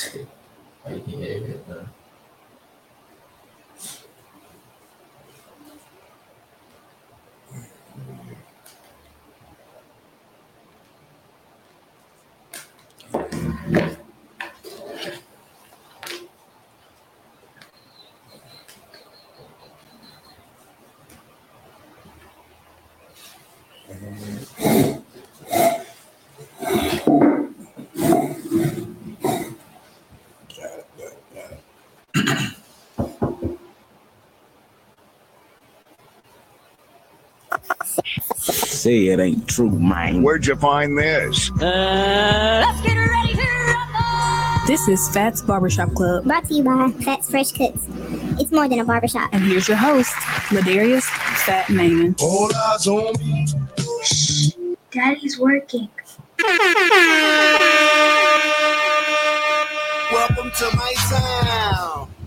Oh, you can hear it, uh, Say it ain't true, man. Where'd you find this? Uh, let's get ready to rumble! This is Phat's Barbershop Club, Brought to you by Fat's Fresh Cuts. It's more than a barbershop. and here's your host, Ladarius Fat Naaman. All eyes on me. Daddy's working. Welcome to my town.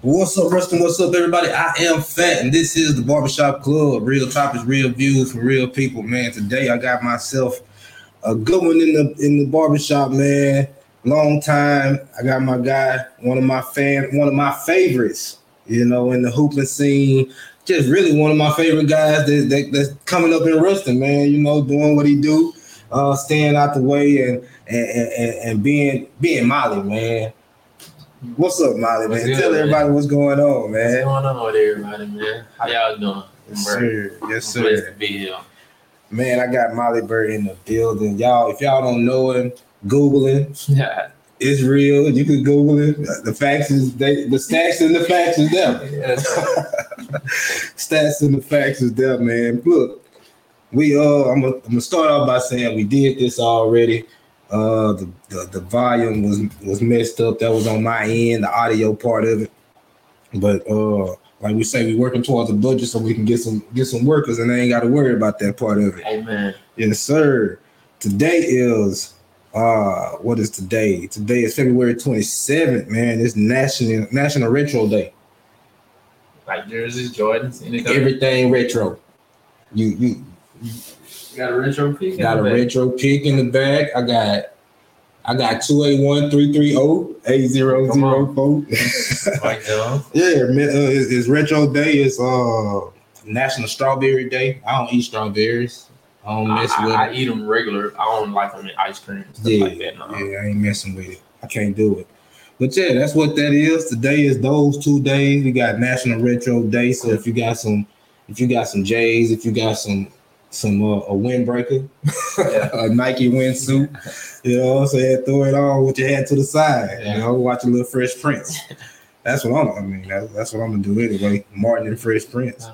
What's up, Ruston? What's up, everybody? I am Fat, and this is the Barbershop Club. Real topics, real views from real people, man. Today I got myself a good one in the in the barbershop, man. Long time. I got my guy, one of my fan, one of my favorites, you know, in the hooping scene. Just really one of my favorite guys that, that that's coming up in Ruston, man. You know, doing what he do, uh, staying out the way and and, and, and being being Molly, man. What's up, Molly, What's man? good, Tell man? everybody what's going on, man. What's man. going on with everybody, man? How y'all doing? Yes, sir. Yes, blessed sir. to be here. Man, I got Molly Burr in the building. Y'all, if y'all don't know him, Google him. Yeah. It's real. You can Google it. The facts is they, the stats and the facts is there. Yes. stats and the facts is there, man. Look, we uh I'm gonna start off by saying we did this already. Uh the, the the volume was was messed up. That was on my end, the audio part of it. But uh like we say, we working towards a budget so we can get some get some workers and they ain't gotta worry about that part of it. Amen. Yes, sir. Today is uh what is today? Today is February 27th, man. It's National National Retro Day. Like jerseys, Jordans, any color. Everything retro. You You got a retro pick. in got a the back. retro pick in the back. I got I got 281-330-8004. Like that. yeah, man, uh, it's, it's retro day. It's uh National Strawberry Day. I don't eat strawberries. I don't I, mess with I, it. I eat them regular. I don't like them in ice cream and stuff Yeah, like that. No. yeah, I ain't messing with it. I can't do it. But yeah, that's what that is. Today is those two days. We got National Retro Day. So if you got some, if you got some J's, if you got some some uh, a windbreaker, Yeah. a Nike windsuit, you know, what I'm saying throw it on with your head to the side. Yeah. You know, watch a little Fresh Prince. That's what I'm. I mean, that's, that's what I'm gonna do anyway. Martin and Fresh Prince.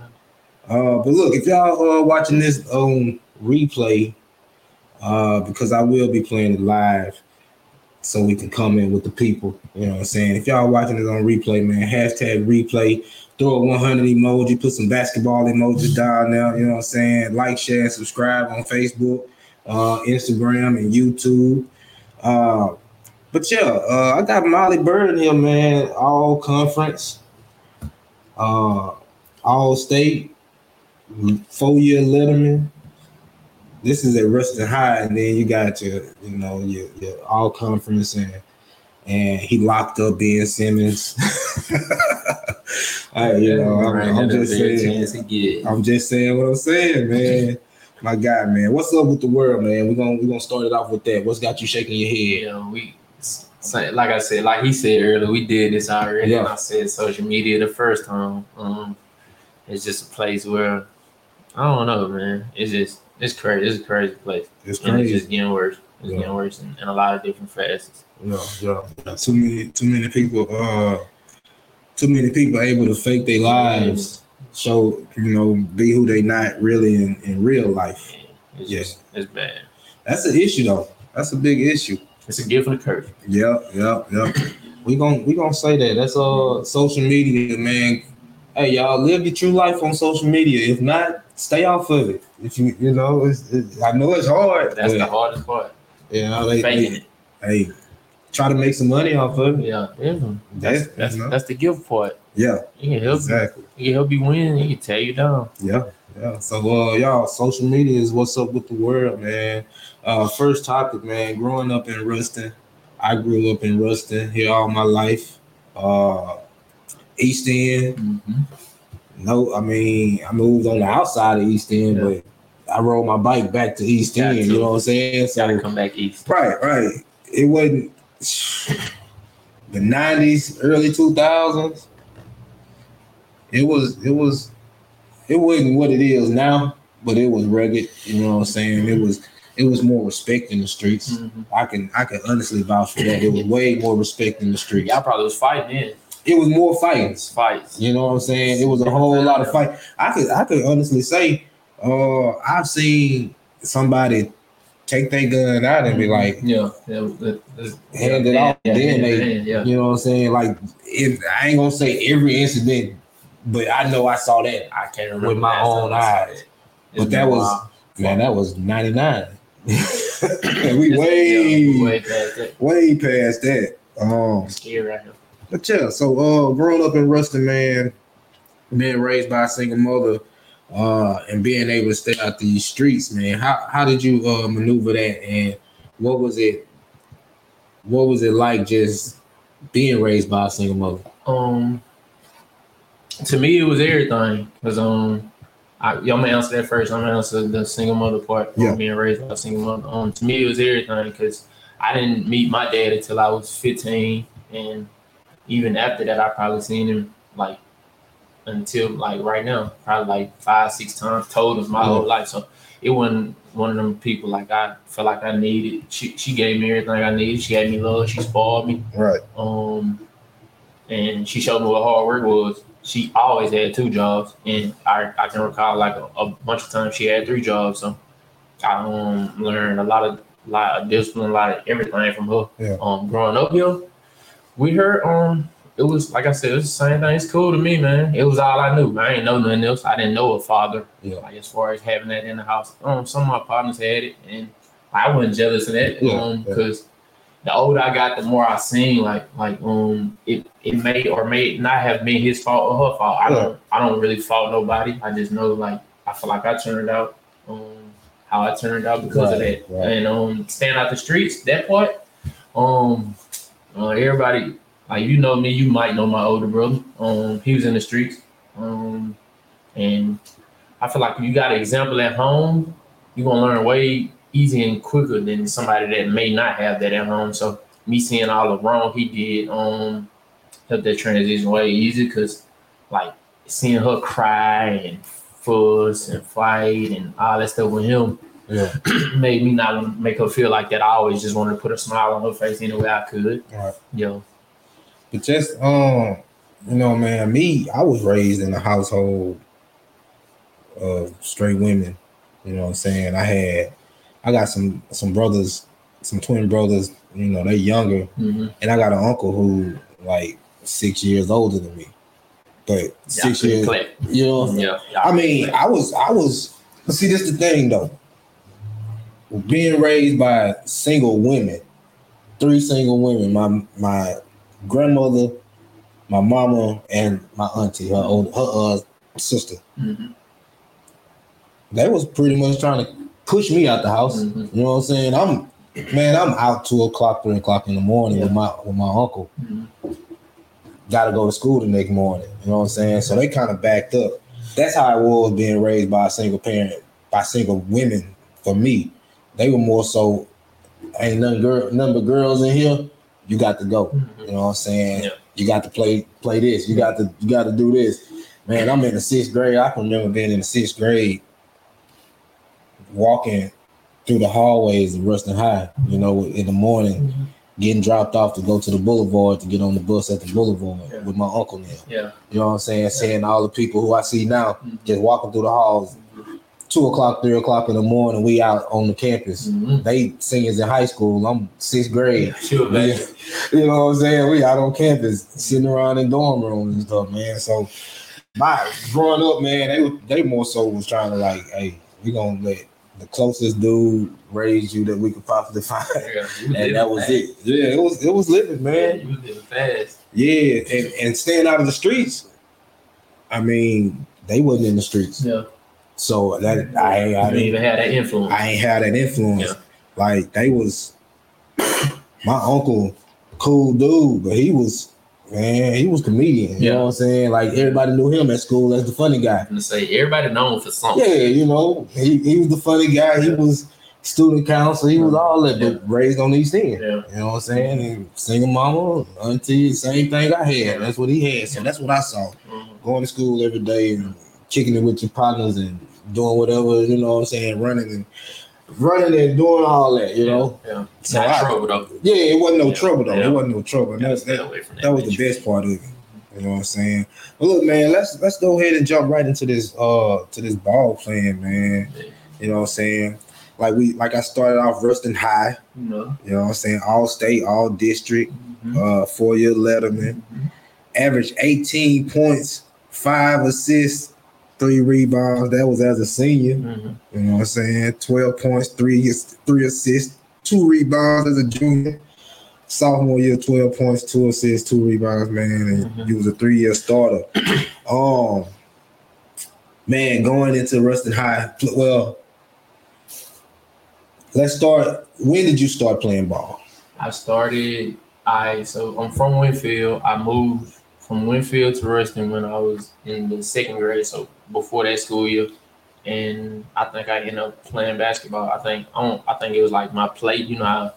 Uh, but look, if y'all uh, watching this on replay, uh, because I will be playing it live, so we can come in with the people. You know what I'm saying? If y'all watching it on replay, man, hashtag replay, throw a 100 emoji, put some basketball emojis down there. You know what I'm saying? Like, share, and subscribe on Facebook, uh, Instagram, and YouTube. Uh, but yeah, uh, I got Molly Burr here, man. All conference, uh, all state, four year letterman. This is at Ruston High, and then you got your, you know, your, your all conference, and and he locked up Ben Simmons. I, you know, I'm, Right, I'm just saying. chance to get. I'm just saying what I'm saying, man. My God, man. What's up with the world, man? We're gonna we're gonna start it off with that. What's got you shaking your head? You know, we like I said, like he said earlier, we did this already. Yeah. And I said social media the first time. Um, it's just a place where I don't know, man. It's just it's crazy. It's a crazy place, It's and it's just getting worse. It's Yeah. getting worse in, in a lot of different facets. Yeah, yeah. Too many, too many people. Uh, too many people able to fake their lives, show you know, be who they not really in, in real life. It's Yeah. just it's bad. That's an issue though. That's a big issue. It's a gift and a curse. Yep, yep, yep. we gon' we gonna say that. That's uh social media, man. Hey, y'all live your true life on social media. If not, stay off of it. If you you know, it's, it's, I know it's hard. That's the hardest part. you know, they, they- it. hey, try to make some money off of it. Yeah, yeah. That's, That's that's, you know? that's the gift part. yeah, He can help exactly. you. he'll help you win. He can tear you down. Yeah, yeah. So uh y'all, social media is what's up with the world, man. Uh first topic, man, growing up in Ruston, I grew up in Ruston here all my life. Uh, East End. Mhm. No, I mean I moved on the outside of East End, Yeah. but I rode my bike back to East Got End. to. You know what I'm saying? Gotta come back east. right, right. It wasn't the '90s, early 2000s. It was, it was, it wasn't what it is now, but it was rugged. You know what I'm saying? It was, it was more respect in the streets. Mhm. I can, I can honestly vouch for that. It was way more respect in the streets. Y'all probably was fighting then. It was more fights. Fights. You know what I'm saying? It was a whole lot of fight. I could I could honestly say, uh, I've seen somebody take their gun out and be like, yeah, yeah, Hand it off, yeah, then they- yeah. you know what I'm saying? Like, if I ain't gonna say every incident, but I know I saw that. I can't remember with my own time I saw eyes. But that was while. man, that was '99. we It's- way yeah, way past that. way past that. Um, Scared right now. But yeah, so uh growing up in Ruston, man, being raised by a single mother, uh, and being able to stay out these streets, man, how how did you uh maneuver that and what was it what was it like just being raised by a single mother? Um, to me, it was everything. Cause um, I, y'all may answer that first. I'm gonna answer the single mother part. Yeah. Being raised by a single mother. Um, to me, it was everything. Cause I didn't meet my dad until I was 15, and even after that, I probably seen him like until like right now, probably like five, six times. Told him my Yeah. whole life. So it wasn't one of them people like I felt like I needed. She she gave me everything I needed. She gave me love. She spoiled me. Right. Um, and she showed me what hard work was. She always had two jobs, and I, I can recall like a, a bunch of times she had three jobs. So I um learned a lot of lot of discipline, a lot of everything from her. Yeah. Um, growing up here, we heard um it was like I said, it's the same thing. It's cool to me, man. It was all I knew. I ain't know nothing else. I didn't know a father. Yeah. Like as far as having that in the house. Um, some of my partners had it, and I wasn't jealous of that. Yeah, Um, yeah. because the older I got, the more I seen like like um it it may or may not have been his fault or her fault. I don't I don't really fault nobody. I just know like I feel like I turned out um how I turned out because of Right, that. right. And um staying out the streets, that part, um uh, everybody like you know me, you might know my older brother. Um he was in the streets. Um and I feel like if you got an example at home, you're gonna learn way easier and quicker than somebody that may not have that at home. So me seeing all the wrong he did, um, helped that transition way easier because like seeing her cry and fuss and fight and all that stuff with him Yeah. made me not want to make her feel like that. I always just wanted to put a smile on her face any way I could. Right. Yo, But just um, you know, man, me, I was raised in a household of straight women. You know what I'm saying? I had I got some some brothers, some twin brothers, you know, they're younger, hmm and I got an uncle who like six years older than me. But six years, you know, Yeah, yeah. I mean, I was, I was. See, this the thing though. Being raised by single women, three single women. My my grandmother, my mama, and my auntie, her old, her uh, sister. Mhm. They was pretty much trying to push me out the house. Mhm. You know what I'm saying? I'm man, I'm out two o'clock, three o'clock in the morning with my with my uncle. Mhm. Got to go to school the next morning. You know what I'm saying? So they kind of backed up. That's how it was being raised by a single parent, by single women. For me, they were more so. Ain't none girl, number girls in here. You got to go. You know what I'm saying? Yeah. You got to play play this. You got to you got to do this. Man, I'm in the sixth grade. I can remember being in the sixth grade, walking through the hallways of Ruston High. You know, in the morning, getting dropped off to go to the boulevard to get on the bus at the boulevard Yeah. with my uncle now. Yeah. You know what I'm saying? Seeing all the people who I see now Mhm. just walking through the halls, two o'clock, three o'clock in the morning. We out on the campus. Mhm. They seniors in high school. I'm sixth grade. Sure, Yeah. You know what I'm saying? We out on campus, sitting around in dorm rooms and stuff, man. So my growing up, man, they they more so was trying to like, hey, we gonna let the closest dude raise you that we could possibly find. Yeah, And that was living it. Yeah, it was it was living, fast. Yeah, man. you was living fast. Yeah, and, and staying out of the streets. I mean, they wasn't in the streets. Yeah. So that I I didn't even had that influence. I ain't had that influence. Yeah. Like they was my uncle, cool dude, but he was man, he was comedian. You Yeah. know what I'm saying? Like everybody knew him at school as the funny guy. I'm gonna say everybody known for something. Yeah, you know, he, he was the funny guy. He was student council. He was all that, but raised on these things. Yeah. You know what I'm saying? And single mama, auntie, same thing I had. That's what he had. So that's what I saw. Mhm. Going to school every day and kicking it with your partners and doing whatever, you know what I'm saying, running and running and doing all that, you know. Yeah. So Not I- trouble though. Yeah, it wasn't no Yeah. trouble though. Yeah. It wasn't no trouble. And Gotta that's, that, that. that was the best part of it. You know what I'm saying? But look, man, let's let's go ahead and jump right into this uh to this ball playing, man. Yeah. You know what I'm saying? Like we like I started off Ruston High, You know. you know what I'm saying? All state, all district, Mhm. uh four year letterman, Mhm. average 18 points, five assists, three rebounds. That was as a senior. Mhm. You know what I'm saying? 12 points, three three assists, two rebounds as a junior. Sophomore year, 12 points, two assists, two rebounds, man. And Mhm. you was a three-year starter. um man, going into Ruston High. Well, let's start. When did you start playing ball? I started. I so I'm from Winnfield. I moved from Winnfield to Ruston when I was in the second grade. So before that school year, and I think I ended up playing basketball. I think I don't. I think it was like my plate. You know how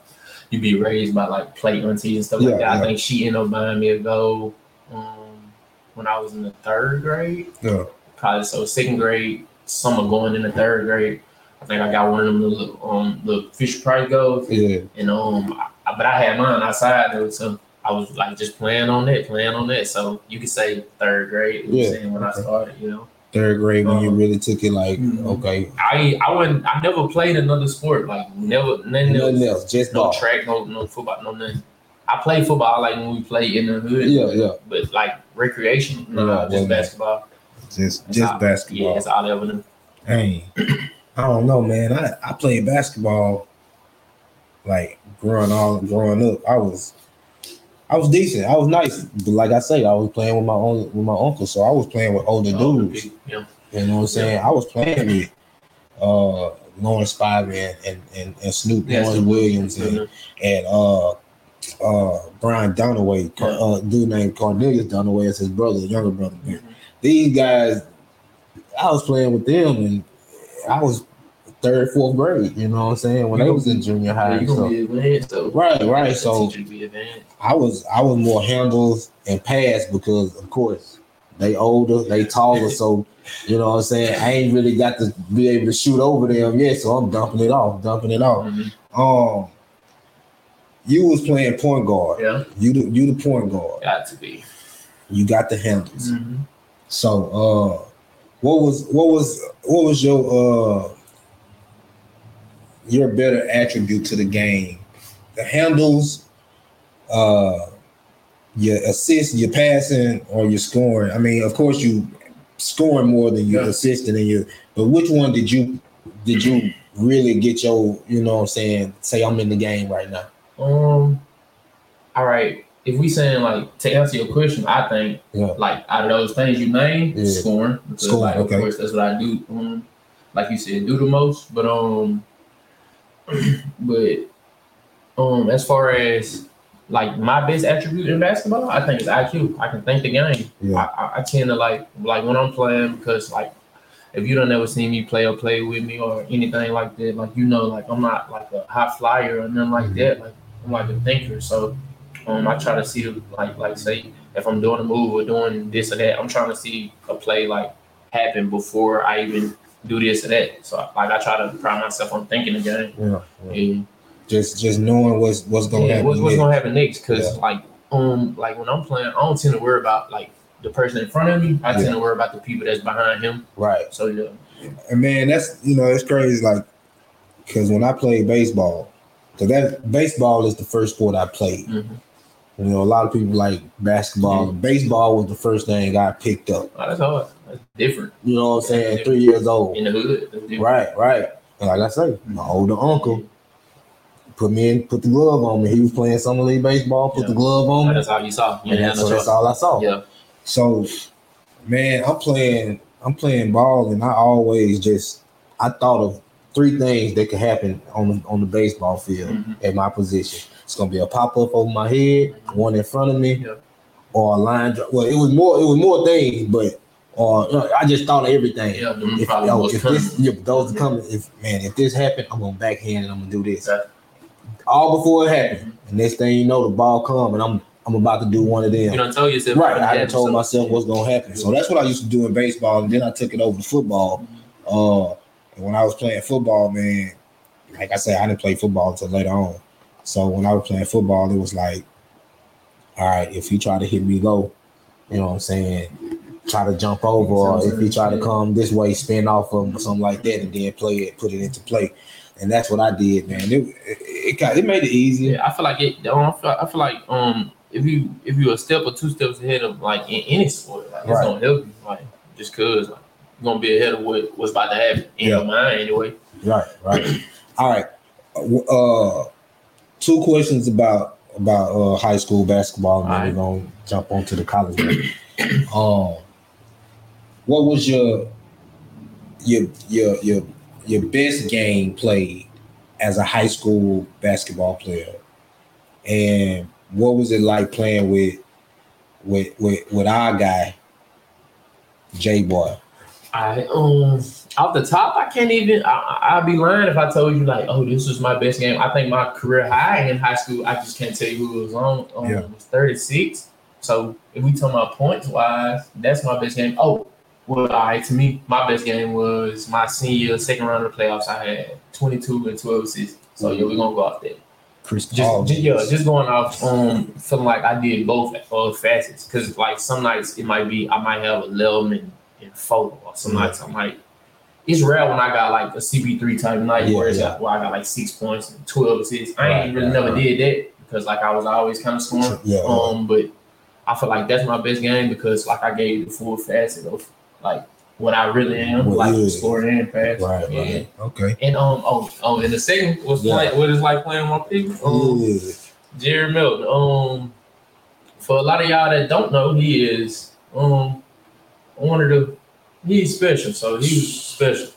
you be raised by like plate aunties and stuff Yeah, like that. yeah. I think she ended up buying me a goal um, when I was in the third grade. Yeah. Probably so second grade, summer going into third grade. I think I got one of them little um the Fisher Price goals. Yeah. And um, I, but I had mine outside though, so I was like just playing on that, playing on that. So you could say third grade. You know what I'm Yeah. saying when I started, you know, Third grade when you Uh-huh. really took it like, Mhm. okay, I I wouldn't, I never played another sport like never, nothing nothing else, else, just no ball. track, no no football, no nothing. I played football like when we played in the hood. Yeah, yeah. But like recreation, no, Yeah, just basketball. Just That's just all- basketball. Yeah, that's all I ever knew. Hey, I don't know, man. I, I played basketball like growing all growing up. I was I was decent. I was nice. But like I say, I was playing with my own with my uncle, so I was playing with older Oh, dudes. Yeah, You know what I'm saying? I was playing with uh Lawrence Spivey and, and, and, Snoop yeah Lawrence Williams and, and uh uh Brian Dunaway, Yeah. uh dude named Cornelius Dunaway is his brother, younger brother. Mhm. These guys, I was playing with them and I was third, fourth grade, you know what I'm saying? When You they was in junior high. So advanced. Right, right, so- teacher be advanced. I was I was more handles and pass because of course they older, they taller, so you know what I'm saying. I ain't really got to be able to shoot over them yet, so I'm dumping it off, dumping it off. Mhm. Um, you was playing point guard. Yeah, You the you the point guard. got to be. You got the handles. Mhm. So uh, what was what was what was your uh your better attribute to the game? The handles, uh, your assist, your passing, or your scoring. I mean, of course, you scoring more than you Yeah. assisting, and you. But which one did you did you really get your? You know, what I'm saying, say I'm in the game right now. Um. All right. If we saying like to answer your question, I think Yeah. like out of those things you named, Yeah. scoring. Scoring, like, okay. Of course, that's what I do. Um, like you said, do the most. But um, but um, as far as like my best attribute in basketball, I think it's IQ. I can think the game. Yeah. I, I, tend to like like when I'm playing because like if you don't ever see me play or play with me or anything like that, like you know, like I'm not like a high flyer or nothing like Mhm. that. Like I'm like a thinker. So um I try to see like like say if I'm doing a move or doing this or that, I'm trying to see a play like happen before I even do this or that. So like I try to pride myself on thinking again. game. Yeah. And Just just knowing what's what's gonna yeah, happen. what's, what's next. gonna happen next? Because Yeah. like um like when I'm playing, I don't tend to worry about like the person in front of me. I Yeah. tend to worry about the people that's behind him. Right. So yeah, And man, that's you know, it's crazy. Like, because when I played baseball, because that baseball is the first sport I played. Mhm. You know, a lot of people like basketball. Baseball was the first thing I picked up. oh, that's hard. That's different You know what I'm saying? Three years old. in the hood. Right, right. And like I say, my older uncle put me in, put the glove on me. He was playing summer league baseball, put the glove on me. That's all you saw. You that's, so that's all I saw. Yeah. So, man, I'm playing, I'm playing ball, and I always just, I thought of three things that could happen on the, on the baseball field Mhm. at my position. It's gonna be a pop up over my head, one in front of me, Yeah. or a line. dri- Well, it was more. It was more things, but or you know, I just thought of everything. Yeah, If, if this, yeah, those coming. If man, if this happened, I'm gonna backhand and I'm gonna do this. Okay. All before it happened. And next thing you know, the ball come and I'm I'm about to do one of them. You don't tell yourself. Right. I told so- myself what's gonna happen. So that's what I used to do in baseball, and then I took it over to football. Uh, and when I was playing football, man, like I said, I didn't play football until later on. So when I was playing football, it was like, all right, if he try to hit me low, you know what I'm saying, try to jump over, or if he try to come this way, spin off of him, or something like that, and then play it, put it into play. And that's what I did, man. It it, it, got, it made it easier. Yeah, I feel like it. um, I feel, I feel like um, if you if you a step or two steps ahead of like in any sport, like, it's Right. gonna help you. Like just cause like you're gonna be ahead of what what's about to happen in Yeah. your mind anyway. Right, right. All right. Uh, two questions about about uh, high school basketball, and then All we're gonna jump onto the college. um, what was your your your your your best game played as a high school basketball player, and what was it like playing with with with, with our guy, J Boy? I um off the top, I can't even. I, I'd be lying if I told you like, oh, this was my best game. I think my career high in high school. I just can't tell you who it was on. Um, Yeah. it was thirty six. So if we talk about points wise, that's my best game. Oh, well, right. To me, my best game was my senior second round of the playoffs. I had twenty two and twelve assists. So yeah, we're gonna go off that. Chris Just, Paul. just yeah, just going off um feeling like I did both uh, facets because like some nights it might be I might have eleven and, and four or some nights I might. It's rare when I got like a CP3 type night Yeah, where it's yeah. like, where I got like six points and twelve assists. I ain't Right, really right, never right. did that because like I was always kind of scoring. Yeah, Um, but I feel like that's my best game because like I gave the full facet of like what I really am, Well, like yeah. scoring and pass. right, Yeah. right. Okay. And um oh oh and the second was Yeah. like what is like playing my people. Um, Yeah. Jerry Milton. Um, for a lot of y'all that don't know, he is um one of the he's special. So he's special.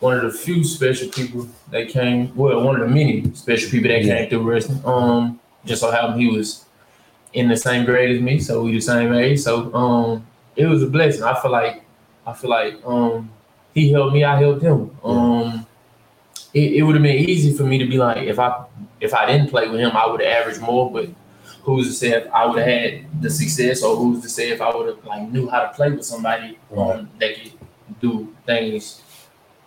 One of the few special people that came. Well, one of the many special people that Yeah. came through Ruston. Um, just so happened he was in the same grade as me, so we the same age. So um, it was a blessing. I feel like I feel like um he helped me, I helped him. Um, it, it would have been easy for me to be like if I if I didn't play with him, I would have averaged more. But who's to say if I would have had the success, or who's to say if I would have like knew how to play with somebody Right. um, that could do things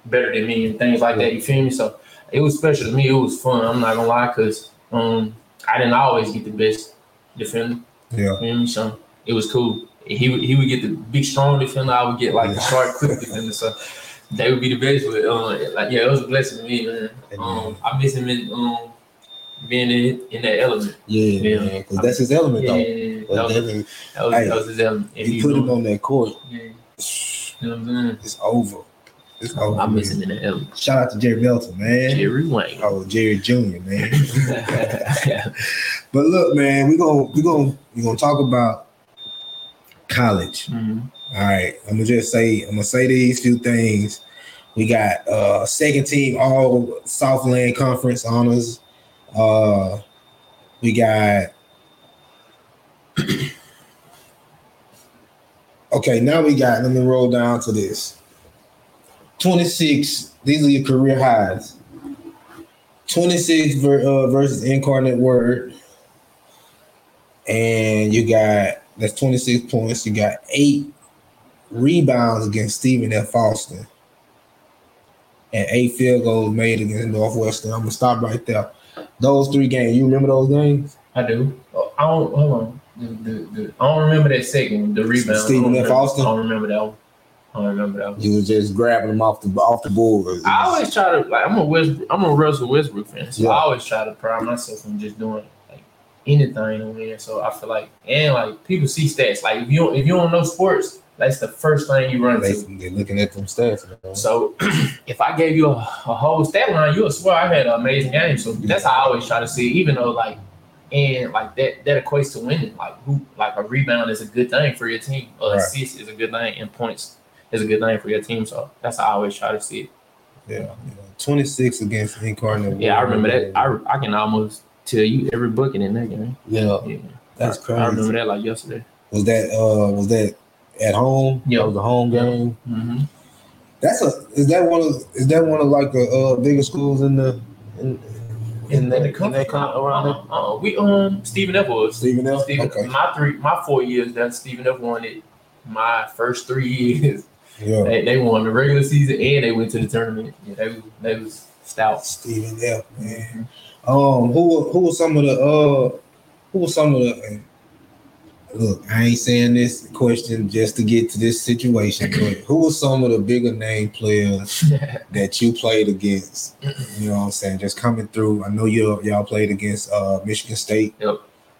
better than me and things like that. You feel me? So it was special to me. It was fun. I'm not gonna lie, cause um I didn't always get the best defender. Yeah. You feel me? So it was cool. He would he would get the big strong defender. I would get like the short quick defender. So they would be the best. But uh, like yeah, it was a blessing to me, man. Um, I miss him in um being in, in that element. Yeah, Yeah. man, because that's his element, Yeah, though. that was, that was, Hey, that was his element. And you he put him on that court, Yeah. You know what I'm saying? it's over. It's over. I miss man. him in that element. Shout out to Jerry Melton, man. Jerry Wayne. Oh, Jerry Jr., man. yeah. but look, man, we're gonna we're gonna we're gonna talk about college. Mhm. All right. I'm gonna just say, I'm gonna say these few things. We got uh second team all Southland Conference honors. Uh we got okay, now we got let me roll down to this. 26, these are your career highs. 26 ver, uh, versus incarnate word. And you got that's 26 points. You got eight rebounds against Stephen F. Austin And eight field goals made against Northwestern. I'm gonna stop right there. Those three games, you remember those games? I do. Oh, I don't hold on. The, the, the, I don't remember that second, the rebound. Stephen F. Austin? I don't remember that one. I don't remember that one. You was just grabbing them off the off the boards. I always try to like I'm a Westbrook, I'm a Russell Westbrook fan, so Yeah. I always try to pride myself on just doing anything on there. So I feel like and like people see stats. Like if you don't if you don't know sports, that's the first thing you run they, to. they're looking at them stats. man. So if I gave you a, a whole stat line, you'll swear I had an amazing game. So that's how I always try to see, even though like and like that that equates to winning. Like who like a rebound is a good thing for your team. A Right. assist is a good thing, and points is a good thing for your team. So that's how I always try to see it. Yeah, yeah. 26 against Incarnate. Yeah, I remember that. I, I can almost tell you every booking in that game. yeah, Yeah, that's crazy. I remember that like yesterday. Was that uh was that at home? Yeah. That was a home game. Mm-hmm. That's a is that one of is that one of like the uh bigger schools in the in in, that, in that con- around there? Uh, we um Stephen F was. Stephen F. Stephen, Okay. my three, my four years that Stephen F won it. My first three years, Yeah. they, they won the regular season and they went to the tournament. Yeah, they was they was stout. Stephen F. Man. Um, who were- who were some of the uh who were some of the look? I ain't saying this question just to get to this situation, but who were some of the bigger name players that you played against? You know what I'm saying? Just coming through. I know you y'all played against uh Michigan State. Yep.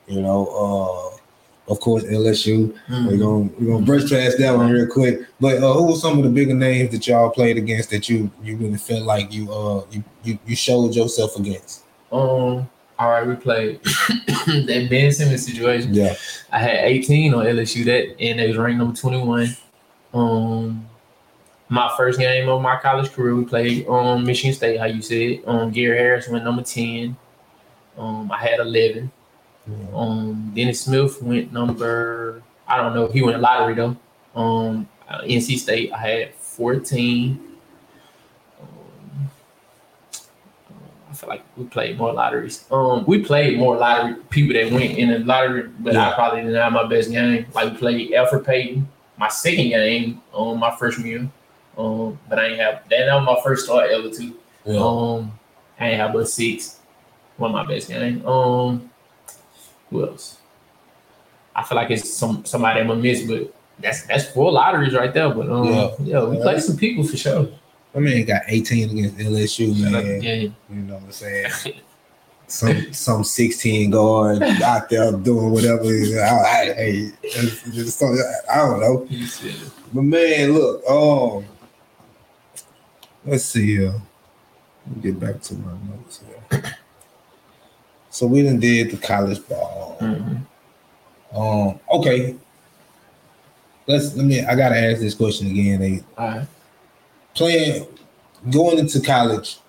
You know, uh of course LSU. We're Mhm. gonna we're gonna brush past that one real quick. But uh, who were some of the bigger names that y'all played against that you you really felt like you uh you you, you showed yourself against? Um, all right, we played that Ben Simmons situation. Yeah, I had 18 on LSU that, and they was ranked number 21. Um, my first game of my college career, we played um Michigan State. How you said? Um, Gary Harris went number 10. Um, I had 11. Um, Dennis Smith went number. I don't know. He went lottery though. Um, uh, NC State. I had 14. Um, I feel like we played more lotteries. Um, we played more lottery people that went in the lottery, but Yeah. I probably didn't have my best game. Like we played Elfrid Payton, my second game on my freshman year. Um, but I ain't have that. That was my first start ever too. yeah. Um, I ain't have but six. One of my best game. Um, who else? I feel like it's some somebody I'm gonna miss, but that's that's four lotteries right there. But um, Yeah. yeah, we played some people for sure. I mean, got 18 against LSU, man. Yeah, You know what I'm saying? Some some 16 guard out there doing whatever. I, I, hey, it's just something- I don't know. But man, look, um, let's see here. Let me get back to my notes here. So we done did the college ball. mhm. Um, okay. Let's let me I gotta ask this question again. They All right. Playing going into college,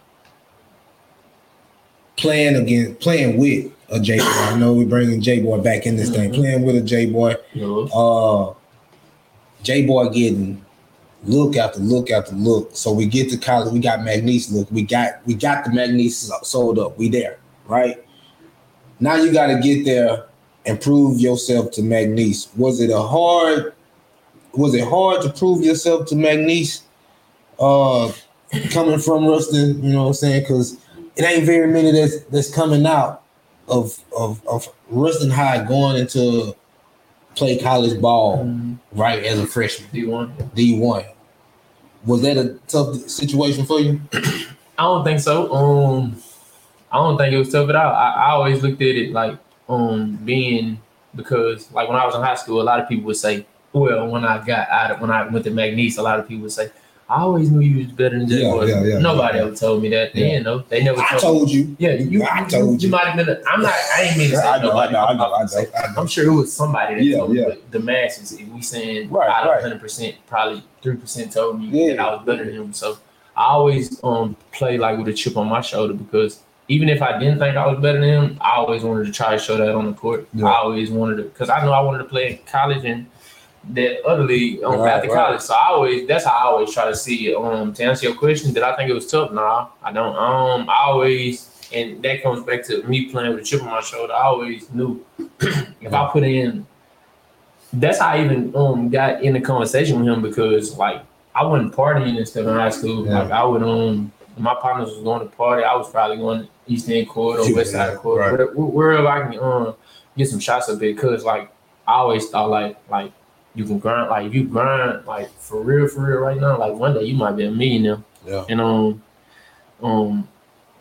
playing again, playing with a J boy. I know we're bringing J boy back in this thing, Mhm. playing with a J boy. Yo, uh J Boy getting look after look after look. So we get to college, we got McNeese look, we got we got the McNeese sold up, we there, right? Now you got to get there and prove yourself to McNeese. Was it a hard? Was it hard to prove yourself to McNeese? Uh, coming from Ruston, you know what I'm saying? Because it ain't very many that's that's coming out of of of Ruston High going into play college ball Mhm. right as a freshman, D1. D one. Was that a tough situation for you? I don't think so. Um, I don't think it was tough at all. I, I always looked at it like um being because like when I was in high school, a lot of people would say, well, when I got out of when I went to McNeese, a lot of people would say, I always knew you was better than Jay Yeah, Boy. yeah, yeah, Nobody yeah. ever told me that. They Yeah. know. They never I told me. told you. Yeah, you, I told you you. might have been. I'm not. I ain't mean to say I know, I nobody. know, I I'm- know, I know, I know. I'm sure it was somebody that Yeah, told me, but the masses, if we saying Right, out of 100 percent, probably three percent told me Yeah. that I was better than him. So I always um play like with a chip on my shoulder because even if I didn't think I was better than him, I always wanted to try to show that on the court. I always wanted to because I know I wanted to play in college and that other league um, Right, after right. college. So I always that's how I always try to see it. Um, to answer your question, did I think it was tough? Nah, I don't. Um, I always and that comes back to me playing with a chip on my shoulder. I always knew if I put in. That's how I even um got in the conversation with him because like I wasn't partying and stuff in high school. Yeah. Like I would um my partners was going to party. I was probably going to East End Court or West Side Yeah, Court, right. wherever, wherever I can um get some shots up there. Cause like I always thought like like you can grind like you grind like for real for real right now like one day you might be a millionaire. Yeah. And um um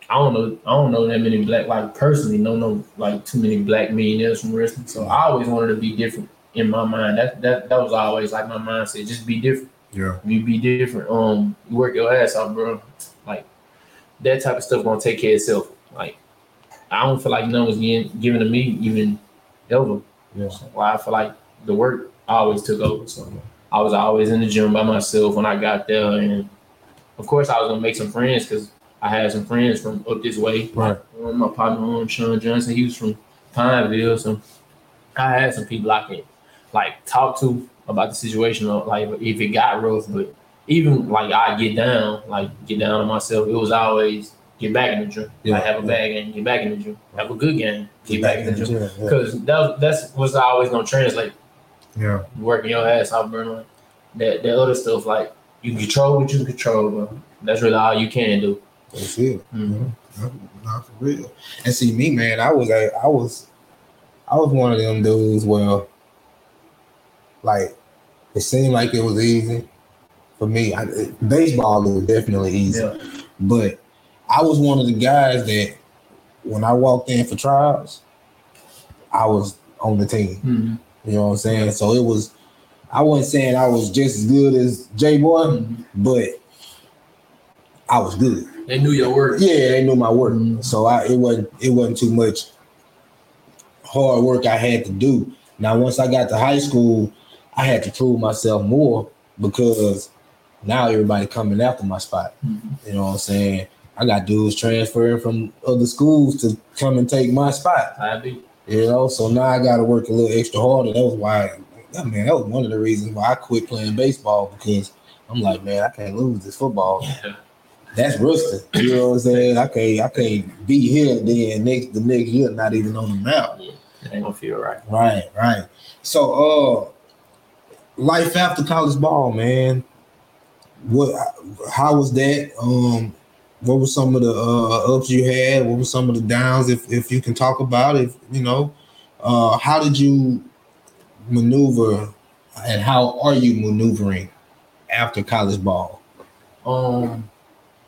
I don't know I don't know that many black like personally no, no, like too many black millionaires from Ruston. So I always wanted to be different in my mind. That that that was always like my mindset. Just be different. Yeah. You be different. Um, you work your ass off, bro. Like that type of stuff gonna take care of itself. Like I don't feel like none was getting given to me even ever. Yeah. So, why I feel like the work always took over. So I was always in the gym by myself when I got there, and of course, I was gonna make some friends because I had some friends from up this way. Right. Um, my partner, um, Sean Johnson, he was from Pineville, so I had some people I could like talk to about the situation, or like if it got rough. But even like I get down, like get down on myself, it was always get back in the gym. Yeah. Like have a bad game, get back in the gym. Have a good game, get, back, in the gym. gym. Yeah. Because that, that's what's always gonna translate. Yeah. Working your ass off, burn that that other stuff. Like you control what you control, bro. That's really all you can do. That's it. Mhm. No, Not for real. And see me, man, I was a, I was I was one of them dudes where like it seemed like it was easy for me. I, it- baseball was definitely easy, Yeah. but I was one of the guys that when I walked in for trials, I was on the team. Mhm. You know what I'm saying? So it was. I wasn't saying I was just as good as J Boy, Mhm. but I was good. They knew your work. Yeah, they knew my work, Mhm. so I it wasn't it wasn't too much hard work I had to do. Now, once I got to high school, I had to prove myself more because now everybody coming after my spot. Mhm. You know what I'm saying? I got dudes transferring from other schools to come and take my spot. I be. You know, so now I got to work a little extra harder. That was why, I mean, that was one of the reasons why I quit playing baseball because I'm like, man, I can't lose this football. Yeah. That's rusty. You know what I'm saying? I can't, I can't be here then next the next year not even on the mound. It ain't gonna feel right. Right, right. So, uh, life after college ball, man. What? How was that? Um, what were some of the uh, ups you had? What were some of the downs? If if you can talk about it, you know, uh, how did you maneuver, and how are you maneuvering after college ball? Um,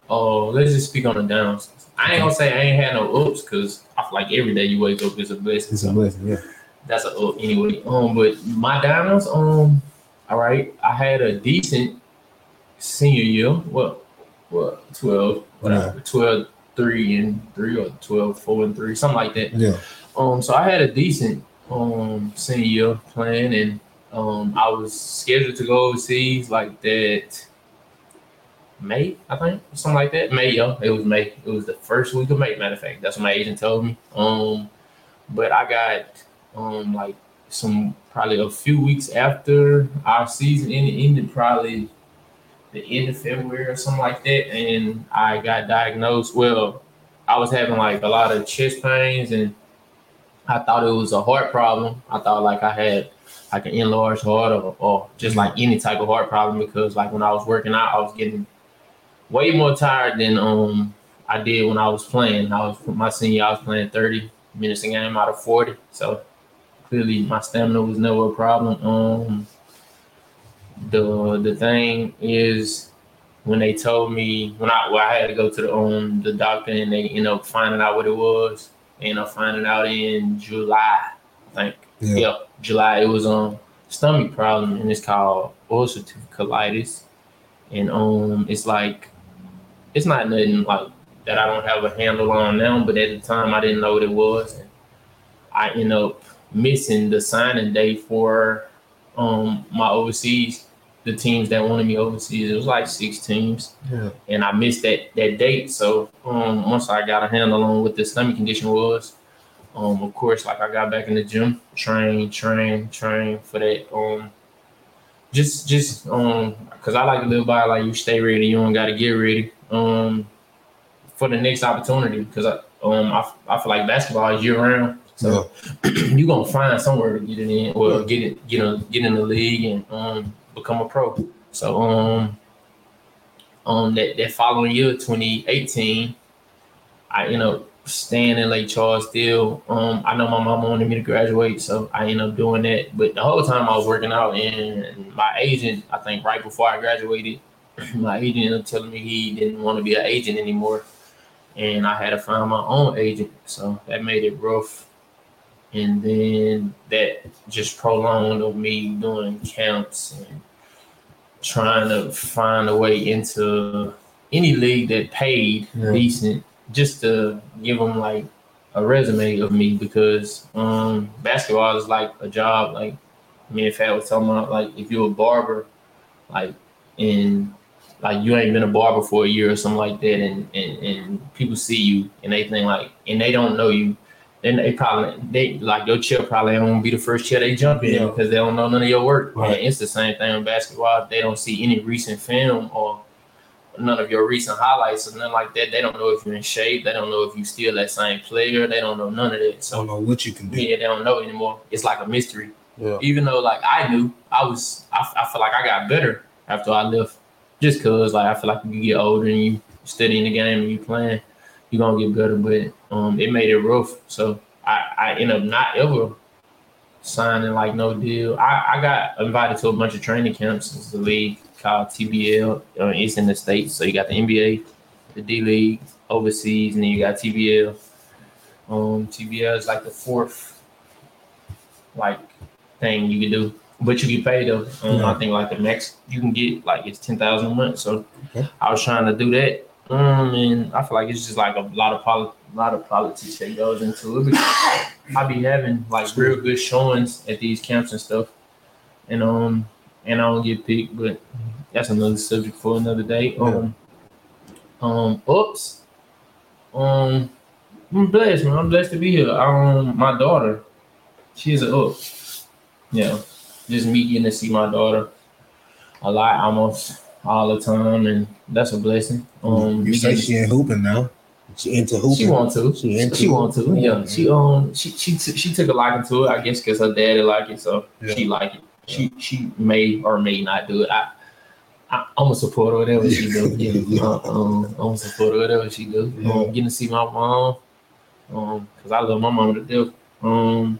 oh, let's just speak on the downs. I ain't gonna say I ain't had no ups because I feel like every day you wake up is a blessing. It's a blessing, yeah. that's a up anyway. Um, but my downs, um, all right, I had a decent senior year. What, what, 12, whatever, 12, 3 and 3 or 12, 4 and 3, something like that. Yeah, Um, so I had a decent um senior year plan, and um I was scheduled to go overseas like that May, I think, something like that. May, yeah, it was May. It was the first week of May. Matter of fact, that's what my agent told me. Um, but I got um like some probably a few weeks after our season ended, ended probably the end of February or something like that, and I got diagnosed. Well, I was having like a lot of chest pains and I thought it was a heart problem. I thought like I had like an enlarged heart or, or just like any type of heart problem because like when I was working out, I was getting way more tired than um I did when I was playing. I was my senior, I was playing 30 minutes a game out of 40. So clearly my stamina was never a problem. Um the the thing is when they told me when I well, I had to go to the um the doctor and they ended up finding out what it was. Ended up finding out in July, I think. yeah, Yeah, July. It was um stomach problem and it's called ulcerative colitis. And um it's like it's not nothing like that I don't have a handle on now, but at the time I didn't know what it was. And I end up missing the signing day for um my overseas, the teams that wanted me overseas. It was like six teams yeah. and I missed that that date. So um, once I got a handle on what the stomach condition was, um, of course, like I got back in the gym, train, train, train for that. Um, just just um, cause I like to live by like you stay ready, you don't got to get ready. Um, for the next opportunity, because I um I, I feel like basketball is year round. So you're gonna find somewhere to get it in, or get it, you know, get in the league and um become a pro. So um um that, that following year, 2018, I you know staying in Lake Charles still. Um I know my mom wanted me to graduate, so I ended up doing that. But the whole time I was working out and my agent, I think right before I graduated, my agent ended up telling me he didn't want to be an agent anymore. And I had to find my own agent. So that made it rough. And then that just prolonged of me doing camps and trying to find a way into any league that paid Yeah. decent just to give them like a resume of me because um basketball is like a job like me and Fat was talking about like if you're a barber like and like you ain't been a barber for a year or something like that, and and, and people see you and they think like, and they don't know you. Then they probably they like your chair probably gonna be the first chair they jump in Yeah. because they don't know none of your work. Right. And it's the same thing in basketball. If they don't see any recent film or none of your recent highlights or nothing like that, they don't know if you're in shape. They don't know if you still that same player. They don't know none of that. So don't know what you can do. yeah, they don't know anymore. It's like a mystery. Yeah. Even though like I knew, I was I, I feel like I got better after I left. Just cause like I feel like you get older and you studying the game and you playing, you gonna get better. But um it made it rough. So I, I end up not ever signing like no deal. I, I got invited to a bunch of training camps. It's a league called TBL. Uh, it's in the States. So you got the NBA, the D League, overseas, and then you got TBL. Um, TBL is like the fourth like thing you can do, but you get paid though. Um, Yeah. I think like the max you can get like it's ten thousand a month. So Okay. I was trying to do that. Um, and I feel like it's just like a lot of poli- lot of politics that goes into it. I be having like real good showings at these camps and stuff, and um, and I don't get picked, but that's another subject for another day. Um, um, oops, um, I'm blessed, man. I'm blessed to be here. Um, my daughter, she's a up. Yeah, just me getting to see my daughter a lot, almost all the time, and that's a blessing. Um, you say she ain't hooping now. She into hooping. she want to. She into She want to. Yeah. She um she she t- she took a liking to it. I guess because her daddy like it, so Yeah. she like it. She she may or may not do it. I. I, I'm a supporter of whatever she do. Yeah, uh, um, I'm a supporter of whatever she do. Yeah. Um, getting to see my mom, um, cause I love my mom to death. Um,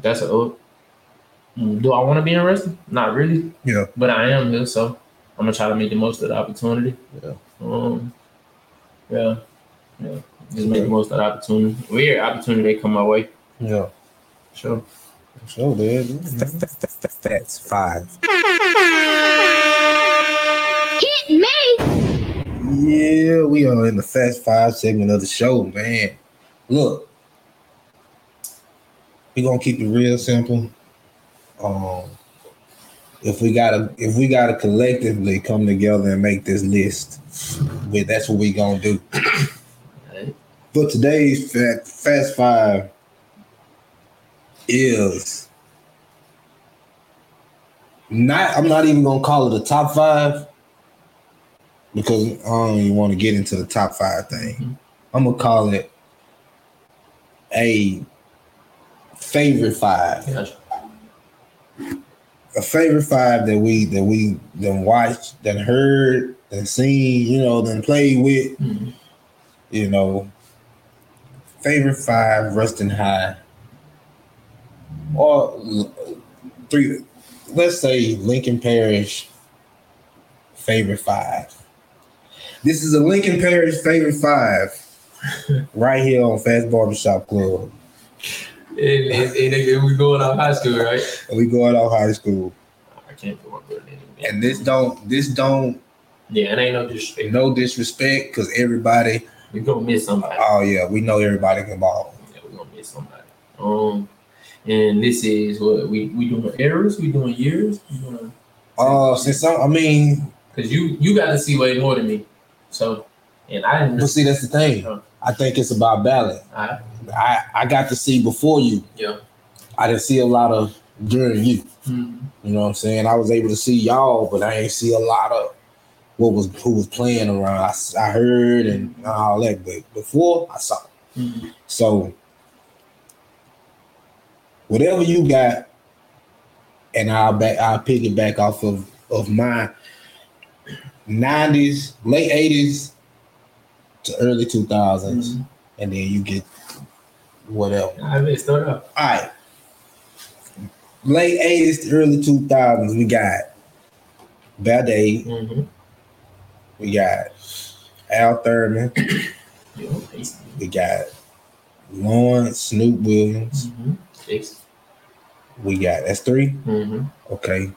that's a. Mm, Do I want to be in wrestling? Not really. Yeah. But I am here, so I'm gonna try to make the most of the opportunity. Yeah. Um. Yeah. Yeah. Just make the most of the opportunity. Weird opportunity they come my way. Yeah. Sure. Sure, dude. That's five. Hit me! Yeah, we are in the Fast Five segment of the show, man. Look, we gonna keep it real simple. Um, if we gotta, if we gotta collectively come together and make this list, that's what we gonna do. But today's Fast Five is not. I'm not even gonna call it a top five because I don't even want to get into the top five thing. Mm-hmm. I'm gonna call it a favorite five. Gotcha. A favorite five that we that we then watched, then heard, then seen, you know, then played with, Mhm. you know. Favorite five, Ruston High, or three. Let's say Lincoln Parish. Favorite five. This is a Lincoln Parish favorite five, right here on Phat's Barbershop Club. And, and, and, and we going out high school, right? And we going out high school, I can't put my brother in. and this don't this don't Yeah, it ain't no disrespect. no disrespect because everybody. We gonna miss somebody. Oh yeah, we know everybody can ball. Yeah, we gonna miss somebody. Um, and this is what we we doing errors. We doing years. We doing Uh, since I'm, I mean, because you you got to see way more than me. So, and I didn't. but see that's the thing. I think it's about balance. I, I I got to see before you. yeah. I didn't see a lot of during you. Mhm. You know what I'm saying? I was able to see y'all, but I ain't see a lot of what was who was playing around. I heard and all that, but before I saw. Mhm. So whatever you got, and I'll back I'll pick it back off of of my nineties, late eighties to early two thousands, Mhm. and then you get whatever. I messed it up. All right. Late 80s to early 2000s, we got Bade, Mm-hmm. we got Al Thurman, we got Lawrence Snoop Williams, mhm. We got that's 3 mhm. Okay.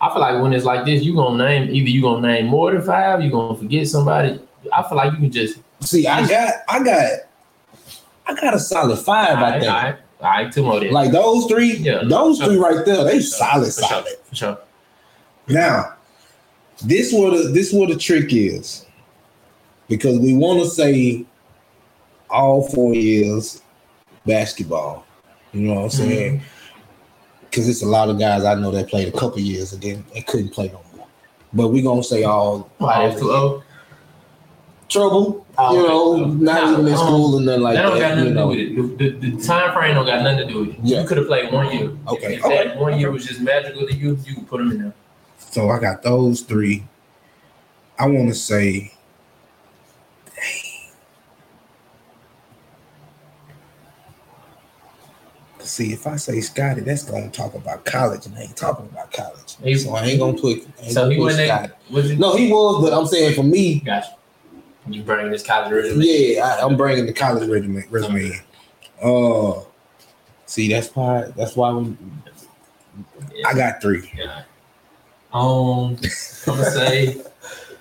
I feel like when it's like this, you gonna name either you gonna name more than five, you gonna forget somebody. I feel like you can just See, I got I got I got a solid five, I right, think. all right, all right, two more. Like those three, Yeah. those three right there, they solid, sure, solid. for sure. Now, this what the this what the trick is, because we want to say all four years basketball. You know what I'm mm-hmm. saying? Because it's a lot of guys I know that played a couple years and then they couldn't play no more. But we gonna say all, Why all that's too old? Oh? Trouble. Oh, you know, not Nah, even in um, school and nothing like that don't got nothing You to do know, with it. The, the, the time frame don't got nothing to do with it. Yeah. You could have played one year. Okay, If, if okay, that one year was just magical to you, you could put them in there. so I got those three. I want to say, dang. See, if I say Scotty, that's gonna talk about college, and I ain't talking about college. He- so I ain't gonna put. Ain't So gonna he put wasn't Scotty. that, was? No, he was, but I'm saying for me, Gotcha. You bringing this college resume. yeah, I, I'm bringing the college resume. resume in. Uh, see, that's why. That's why we, I got three. Yeah. Um, I'm gonna say,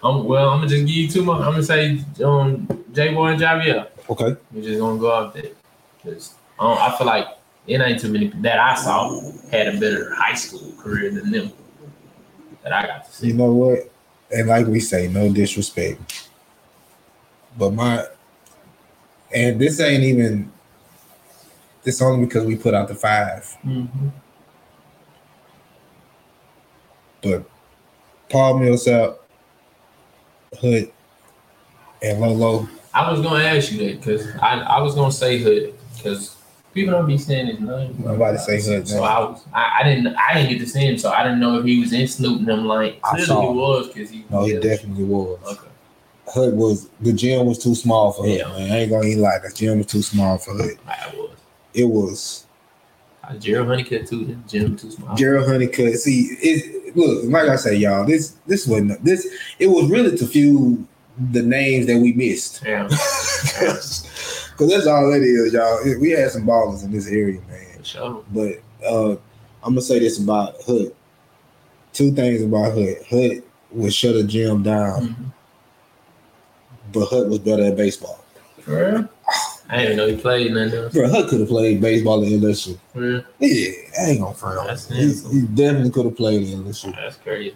um, well, I'm gonna just give you two more. I'm gonna say, um, J Boy and Javier. Okay. We're just gonna go out there because um, I feel like it ain't too many that I saw had a better high school career than them that I got to see. You know what? And like we say, no disrespect. But my and this ain't even this only because we put out the five. Mm-hmm. But Paul Millsap, Hood, and Lolo. I was gonna ask you that because I, I was gonna say Hood because people don't be saying his name. I'm about to say Hood So now. I was I, I didn't I didn't get to see him, so I didn't know if he was in Snoop and them like I clearly saw he was because he No, he definitely was. okay. Hood was the gym was too small for Hood, Yeah. man. I ain't gonna even lie, the gym was too small for Hood. I was. It was Uh, Gerald Honeycutt too. The gym too small. Gerald Honeycutt. See, it look like I say, y'all. This this wasn't this. It was really to few the names that we missed. Yeah, Cause that's all that is, y'all. We had some ballers in this area, man. sure. But uh I'm gonna say this about Hood. Two things about Hood. Hood would shut a gym down, Mhm. But Hood was better at baseball. For real? I didn't even know he played nothing else. Bro, Hood could have played baseball in LSU. For real? Yeah, I ain't gonna front. on He, he definitely could have played in LSU. That's crazy.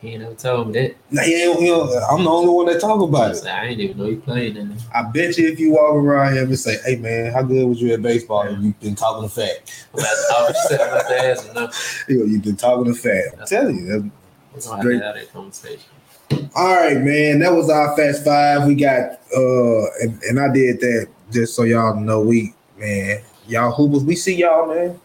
He ain't never told me that. Nah, he ain't- you know, I'm the only one that talk about it. I didn't even know he played nothing. I bet you if you walk around here and say, "Hey man, how good was you at baseball?" and you've been talking the fact. I'm about to- I was I'm about to ask him now. you know, you've been talking the fact. I'm telling you. that's- We're gonna have Great. to have that conversation. All right, man. That was our fast five. We got uh, and, and I did that just so y'all know we man, y'all hoopers. We see y'all, man.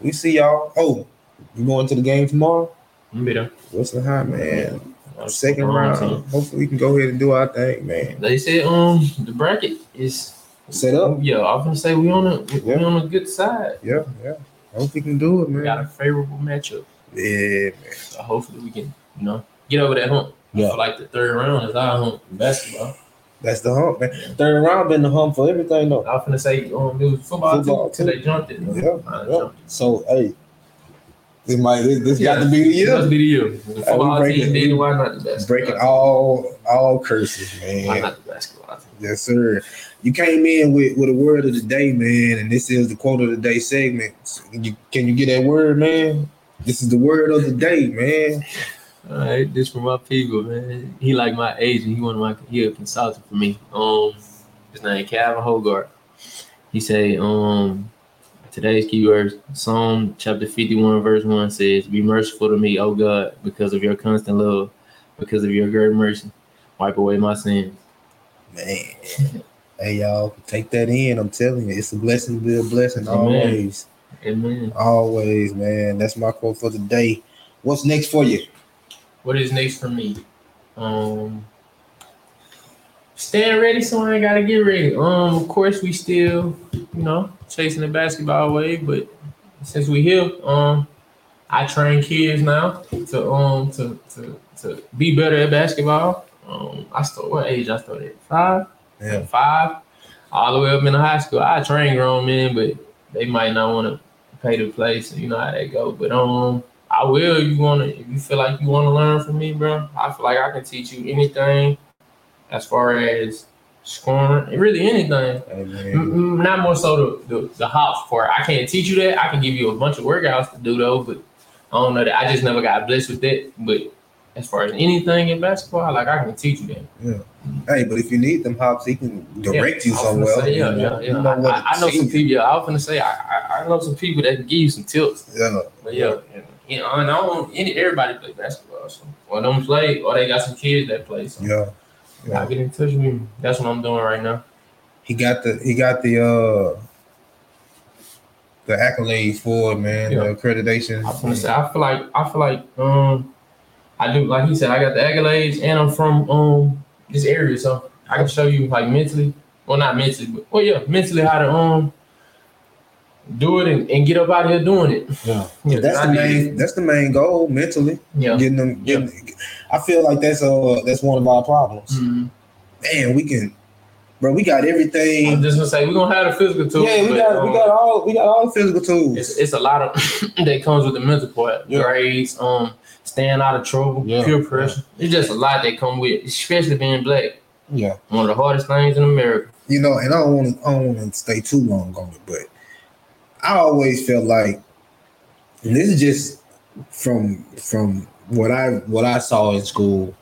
We see y'all. Oh, you going to the game tomorrow? I'm be there. What's the high, man? Second round. Hopefully, we can go ahead and do our thing, man. They said um the bracket is Set up. yeah. I'm gonna say we on a we Yeah. on a good side. Yeah, yeah. I hope we can do it, man. We got a favorable matchup. Yeah, man. So hopefully we can you know get over that hump. Yeah. feel like the third round is our hump in basketball. That's the hump, man. Third round been the hump for everything, though. I was gonna say um it was football, Football, too till they jumped it. Yeah, I yeah. jumped So, hey, this might this, this got Yeah. to be the it. Must year. be the year. The football breaking- team did why not the basketball? Breaking all all curses, man. Why not the basketball team? Yes, sir. You came in with, with a word of the day, man, and this is the quote of the day segment. You, can you get that word, man? This is the word of the day, man. All right, this for my people, man. He like my agent. He one of my he a consultant for me. Um, his name Calvin Hogarth. He say, um, today's keywords. Psalm chapter fifty-one, verse one says, "Be merciful to me, O God, because of your constant love, because of your great mercy, wipe away my sins." Man. Hey y'all, take that in. I'm telling you, it's a blessing to be a blessing Amen. always. Amen. Always, man. That's my quote for the day. What's next for you? What is next for me? Um, staying ready, so I ain't gotta get ready. Um, of course, we still, you know, chasing the basketball wave, but since we here, um, I train kids now to um to to to be better at basketball. Um, I started what age? I started at five, Yeah. five, all the way up in the high school. I train grown men, but they might not want to pay the place. You know how that go. But um, I will. You wanna if you feel like you want to learn from me, bro. I feel like I can teach you anything as far as scoring, really anything. Not more so the, the the house part. I can't teach you that. I can give you a bunch of workouts to do though, but I don't know that. I just never got blessed with that. But as far as anything in basketball, like I can teach you that. Yeah. Hey, but if you need them hops, he can direct you somewhere. say, yeah, you know, yeah, you yeah. know I, I, know some people. Yeah, I was gonna say I, I, I know some people that can give you some tips. Yeah. But yeah, and, you know, and I don't any everybody play basketball, so or don't play, or they got some kids that play. So Yeah. I get in touch with me. That's what I'm doing right now. He got the he got the uh the accolades for it, man. Yeah. The accreditation. I was say I feel like I feel like um I do like he said I got the accolades and I'm from um this area, so I can show you like mentally, well not mentally, but well yeah, mentally how to um do it and, and get up out here doing it. Yeah. Yeah, That's the did it. main that's the main goal mentally. Yeah. Getting them getting I feel like that's uh that's one of our problems. Mhm. Man, we can bro, we got everything. I'm everything. just gonna say we're gonna have the physical tools. Yeah, we but, got um, we got all we got all the physical tools. it's, it's a lot of that comes with the mental part. Yeah. Grades, um, staying out of trouble, Yeah. peer pressure. It's just a lot that come with, especially being black. yeah. One of the hardest things in America. you know, and I don't want to, I don't want to stay too long on it, but I always felt like, and this is just from from what I what I saw in school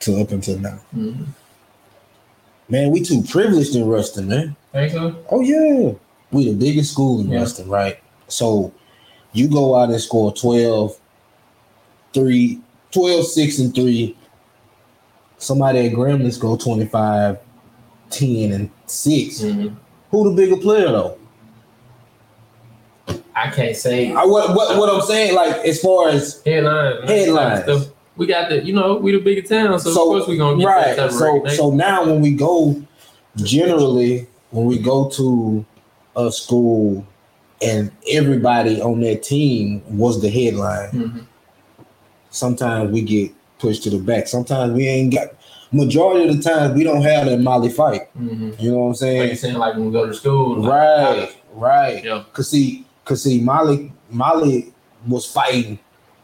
to up until now. Mm-hmm. Man, we too privileged in Ruston, man. Think so? Oh yeah, we the biggest school in Yeah. Ruston, right? So you go out and score 12, 3, 12, 6, and 3. Somebody at Grambling go 25, 10, and 6. Mhm. Who the bigger player though? I can't say I, what, what what I'm saying, like as far as headlines. Headlines. stuff. We got the, you know, we the bigger town, so, so, of course we gonna get right. that stuff So right. so now when we go, generally when we go to a school and everybody on that team was the headline, Mhm. sometimes we get pushed to the back. Sometimes we ain't got. Majority of the time we don't have that Molly fight. Mhm. You know what I'm Like saying? you saying, like when we go to school, like, Right, right. Yeah. Cause see, cause see, Molly, Molly was fighting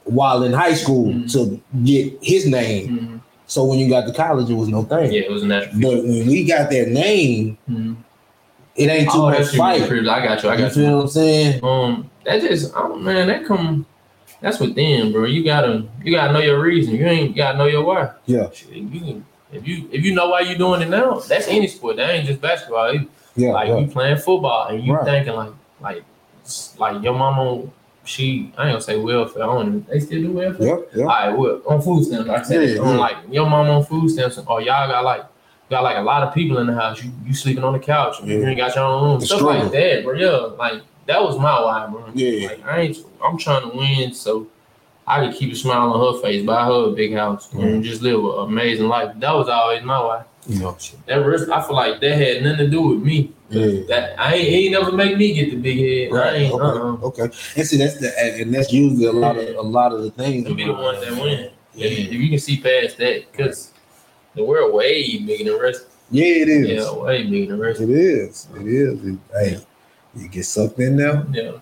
while in high school Mhm. to get his name. Mhm. So when you got to college, it was no thing. Yeah, it was natural. But when we got that name, Mhm. it ain't too Oh, much fight. I got you. I You got feel you. what I'm saying? Um, that just, oh man, that come. That's within, bro. You gotta, you gotta know your reason. You ain't gotta know your why. Yeah, You if you, if you know why you doing it now, that's any sport. That ain't just basketball. Yeah, like yeah. you playing football and you Right. thinking like, like, like your mama, she, I ain't gonna say welfare. I don't. They still do welfare. yeah, yeah. All right, well, on food stamps, like I said, Yeah, on yeah. like your mom on food stamps, or y'all got like got like a lot of people in the house. You you sleeping on the couch, you ain't got your own room, The stuff struggle. like that, bro. Yeah, like that was my why, bro. Yeah. like I ain't, I'm trying to win, so I could keep a smile on her face, buy her a big house, mm. and just live an amazing life. That was always my why. You know, That risk, I feel like that had nothing to do with me. yeah. That I ain't, he ain't never make me get the big head. I Right. ain't, Okay. uh-uh. Okay. And see, that's the and that's usually a lot of a lot of the things. to be the one that win. Yeah. If, if you can see past that, because the world way bigger than rest. Yeah, it is. Yeah, way bigger than rest. It is. It is. It- hey, you get sucked in there. Yeah.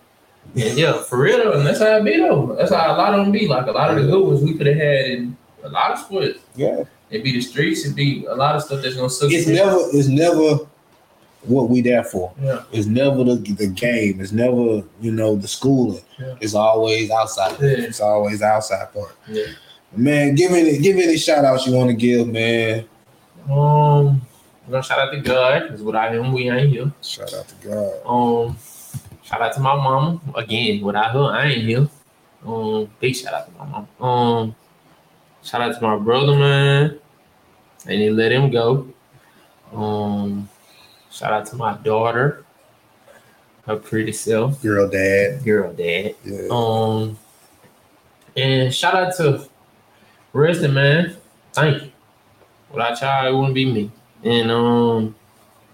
And yeah, for real though, and that's how it be though. That's how a lot of them be. Like a lot of the good ones we could have had in a lot of sports. Yeah. It'd be the streets, it'd be a lot of stuff that's gonna suck. It's never. It's never what we there for. Yeah. It's never the the game. It's never you know the schooling. Yeah. It's always outside. Yeah. It's always outside part. Yeah. Man, give any give any shout outs you want to give, man. Um I'm gonna shout out to God, because without him we ain't here. Shout out to God. Um, shout out to my mama. Again, without her, I ain't here. Um, big shout out to my mama. Um, shout out to my brother, man. And they let him go. Um, shout out to my daughter, her pretty self, Girl, dad. girl, dad. Yeah. Um, and shout out to Ruston, man. Thank you. Without y'all, it wouldn't be me. And um,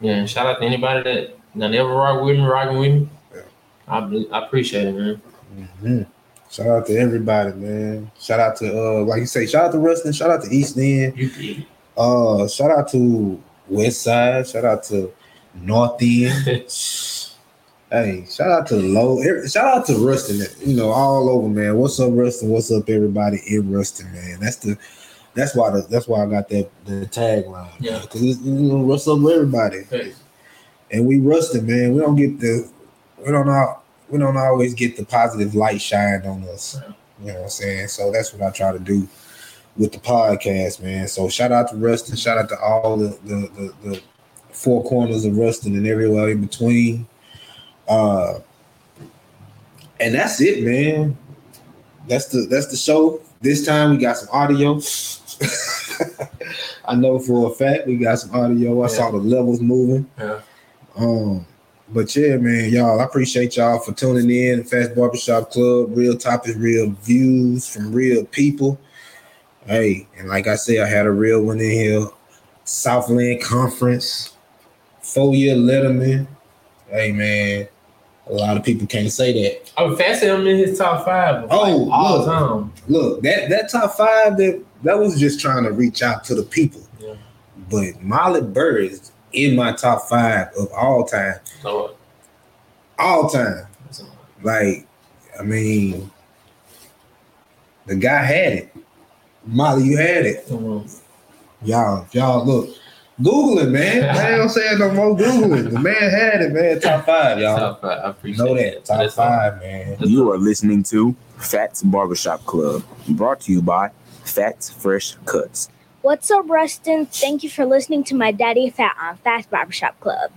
yeah, shout out to anybody that that never rock with me, rocking with me. Yeah. I, I appreciate it, man. Mhm. Shout out to everybody, man. Shout out to uh, like you say, shout out to Ruston. Shout out to East End. Uh, shout out to West Side. Shout out to North End. hey, shout out to Low. Shout out to Ruston. You know, all over, man. What's up, Ruston? What's up, everybody in Ruston, man? That's the. That's why the, that's why I got that the tagline. Yeah. because it's you know, with everybody? Hey, and we rusted, man. We don't get the we don't all we don't always get the positive light shined on us. Yeah. You know what I'm saying? So that's what I try to do with the podcast, man. So shout out to Ruston, shout out to all the the, the, the four corners of Ruston and everywhere in between. Uh and that's it, man. That's the that's the show. This time we got some audio. I know for a fact we got some audio. I saw the levels moving. Yeah. Um, but yeah, man, y'all, I appreciate y'all for tuning in. Phat's Barbershop Club, real topics, real views from real people. Hey, and like I said, I had a real one in here. Southland Conference, four year Letterman. Hey, man, a lot of people can't say that. I would fancy him in his top five. Oh, like, all look. the time. Look, that that top five that that was just trying to reach out to the people. Yeah. But Molly Burr is in my top five of all time. So, All time. Like, I mean, the guy had it. Molly, you had it. Y'all, y'all look. Google it, man. I ain't gonna say no more. Google it. The man had it, man. Top five, y'all. top five. I appreciate Know that. Top That's all. five, man. You are listening to Phat's Barbershop Club, brought to you by Phat's Fresh Cuts. What's up, Ruston? Thank you for listening to my Daddy Fat on Phat's Barbershop Club.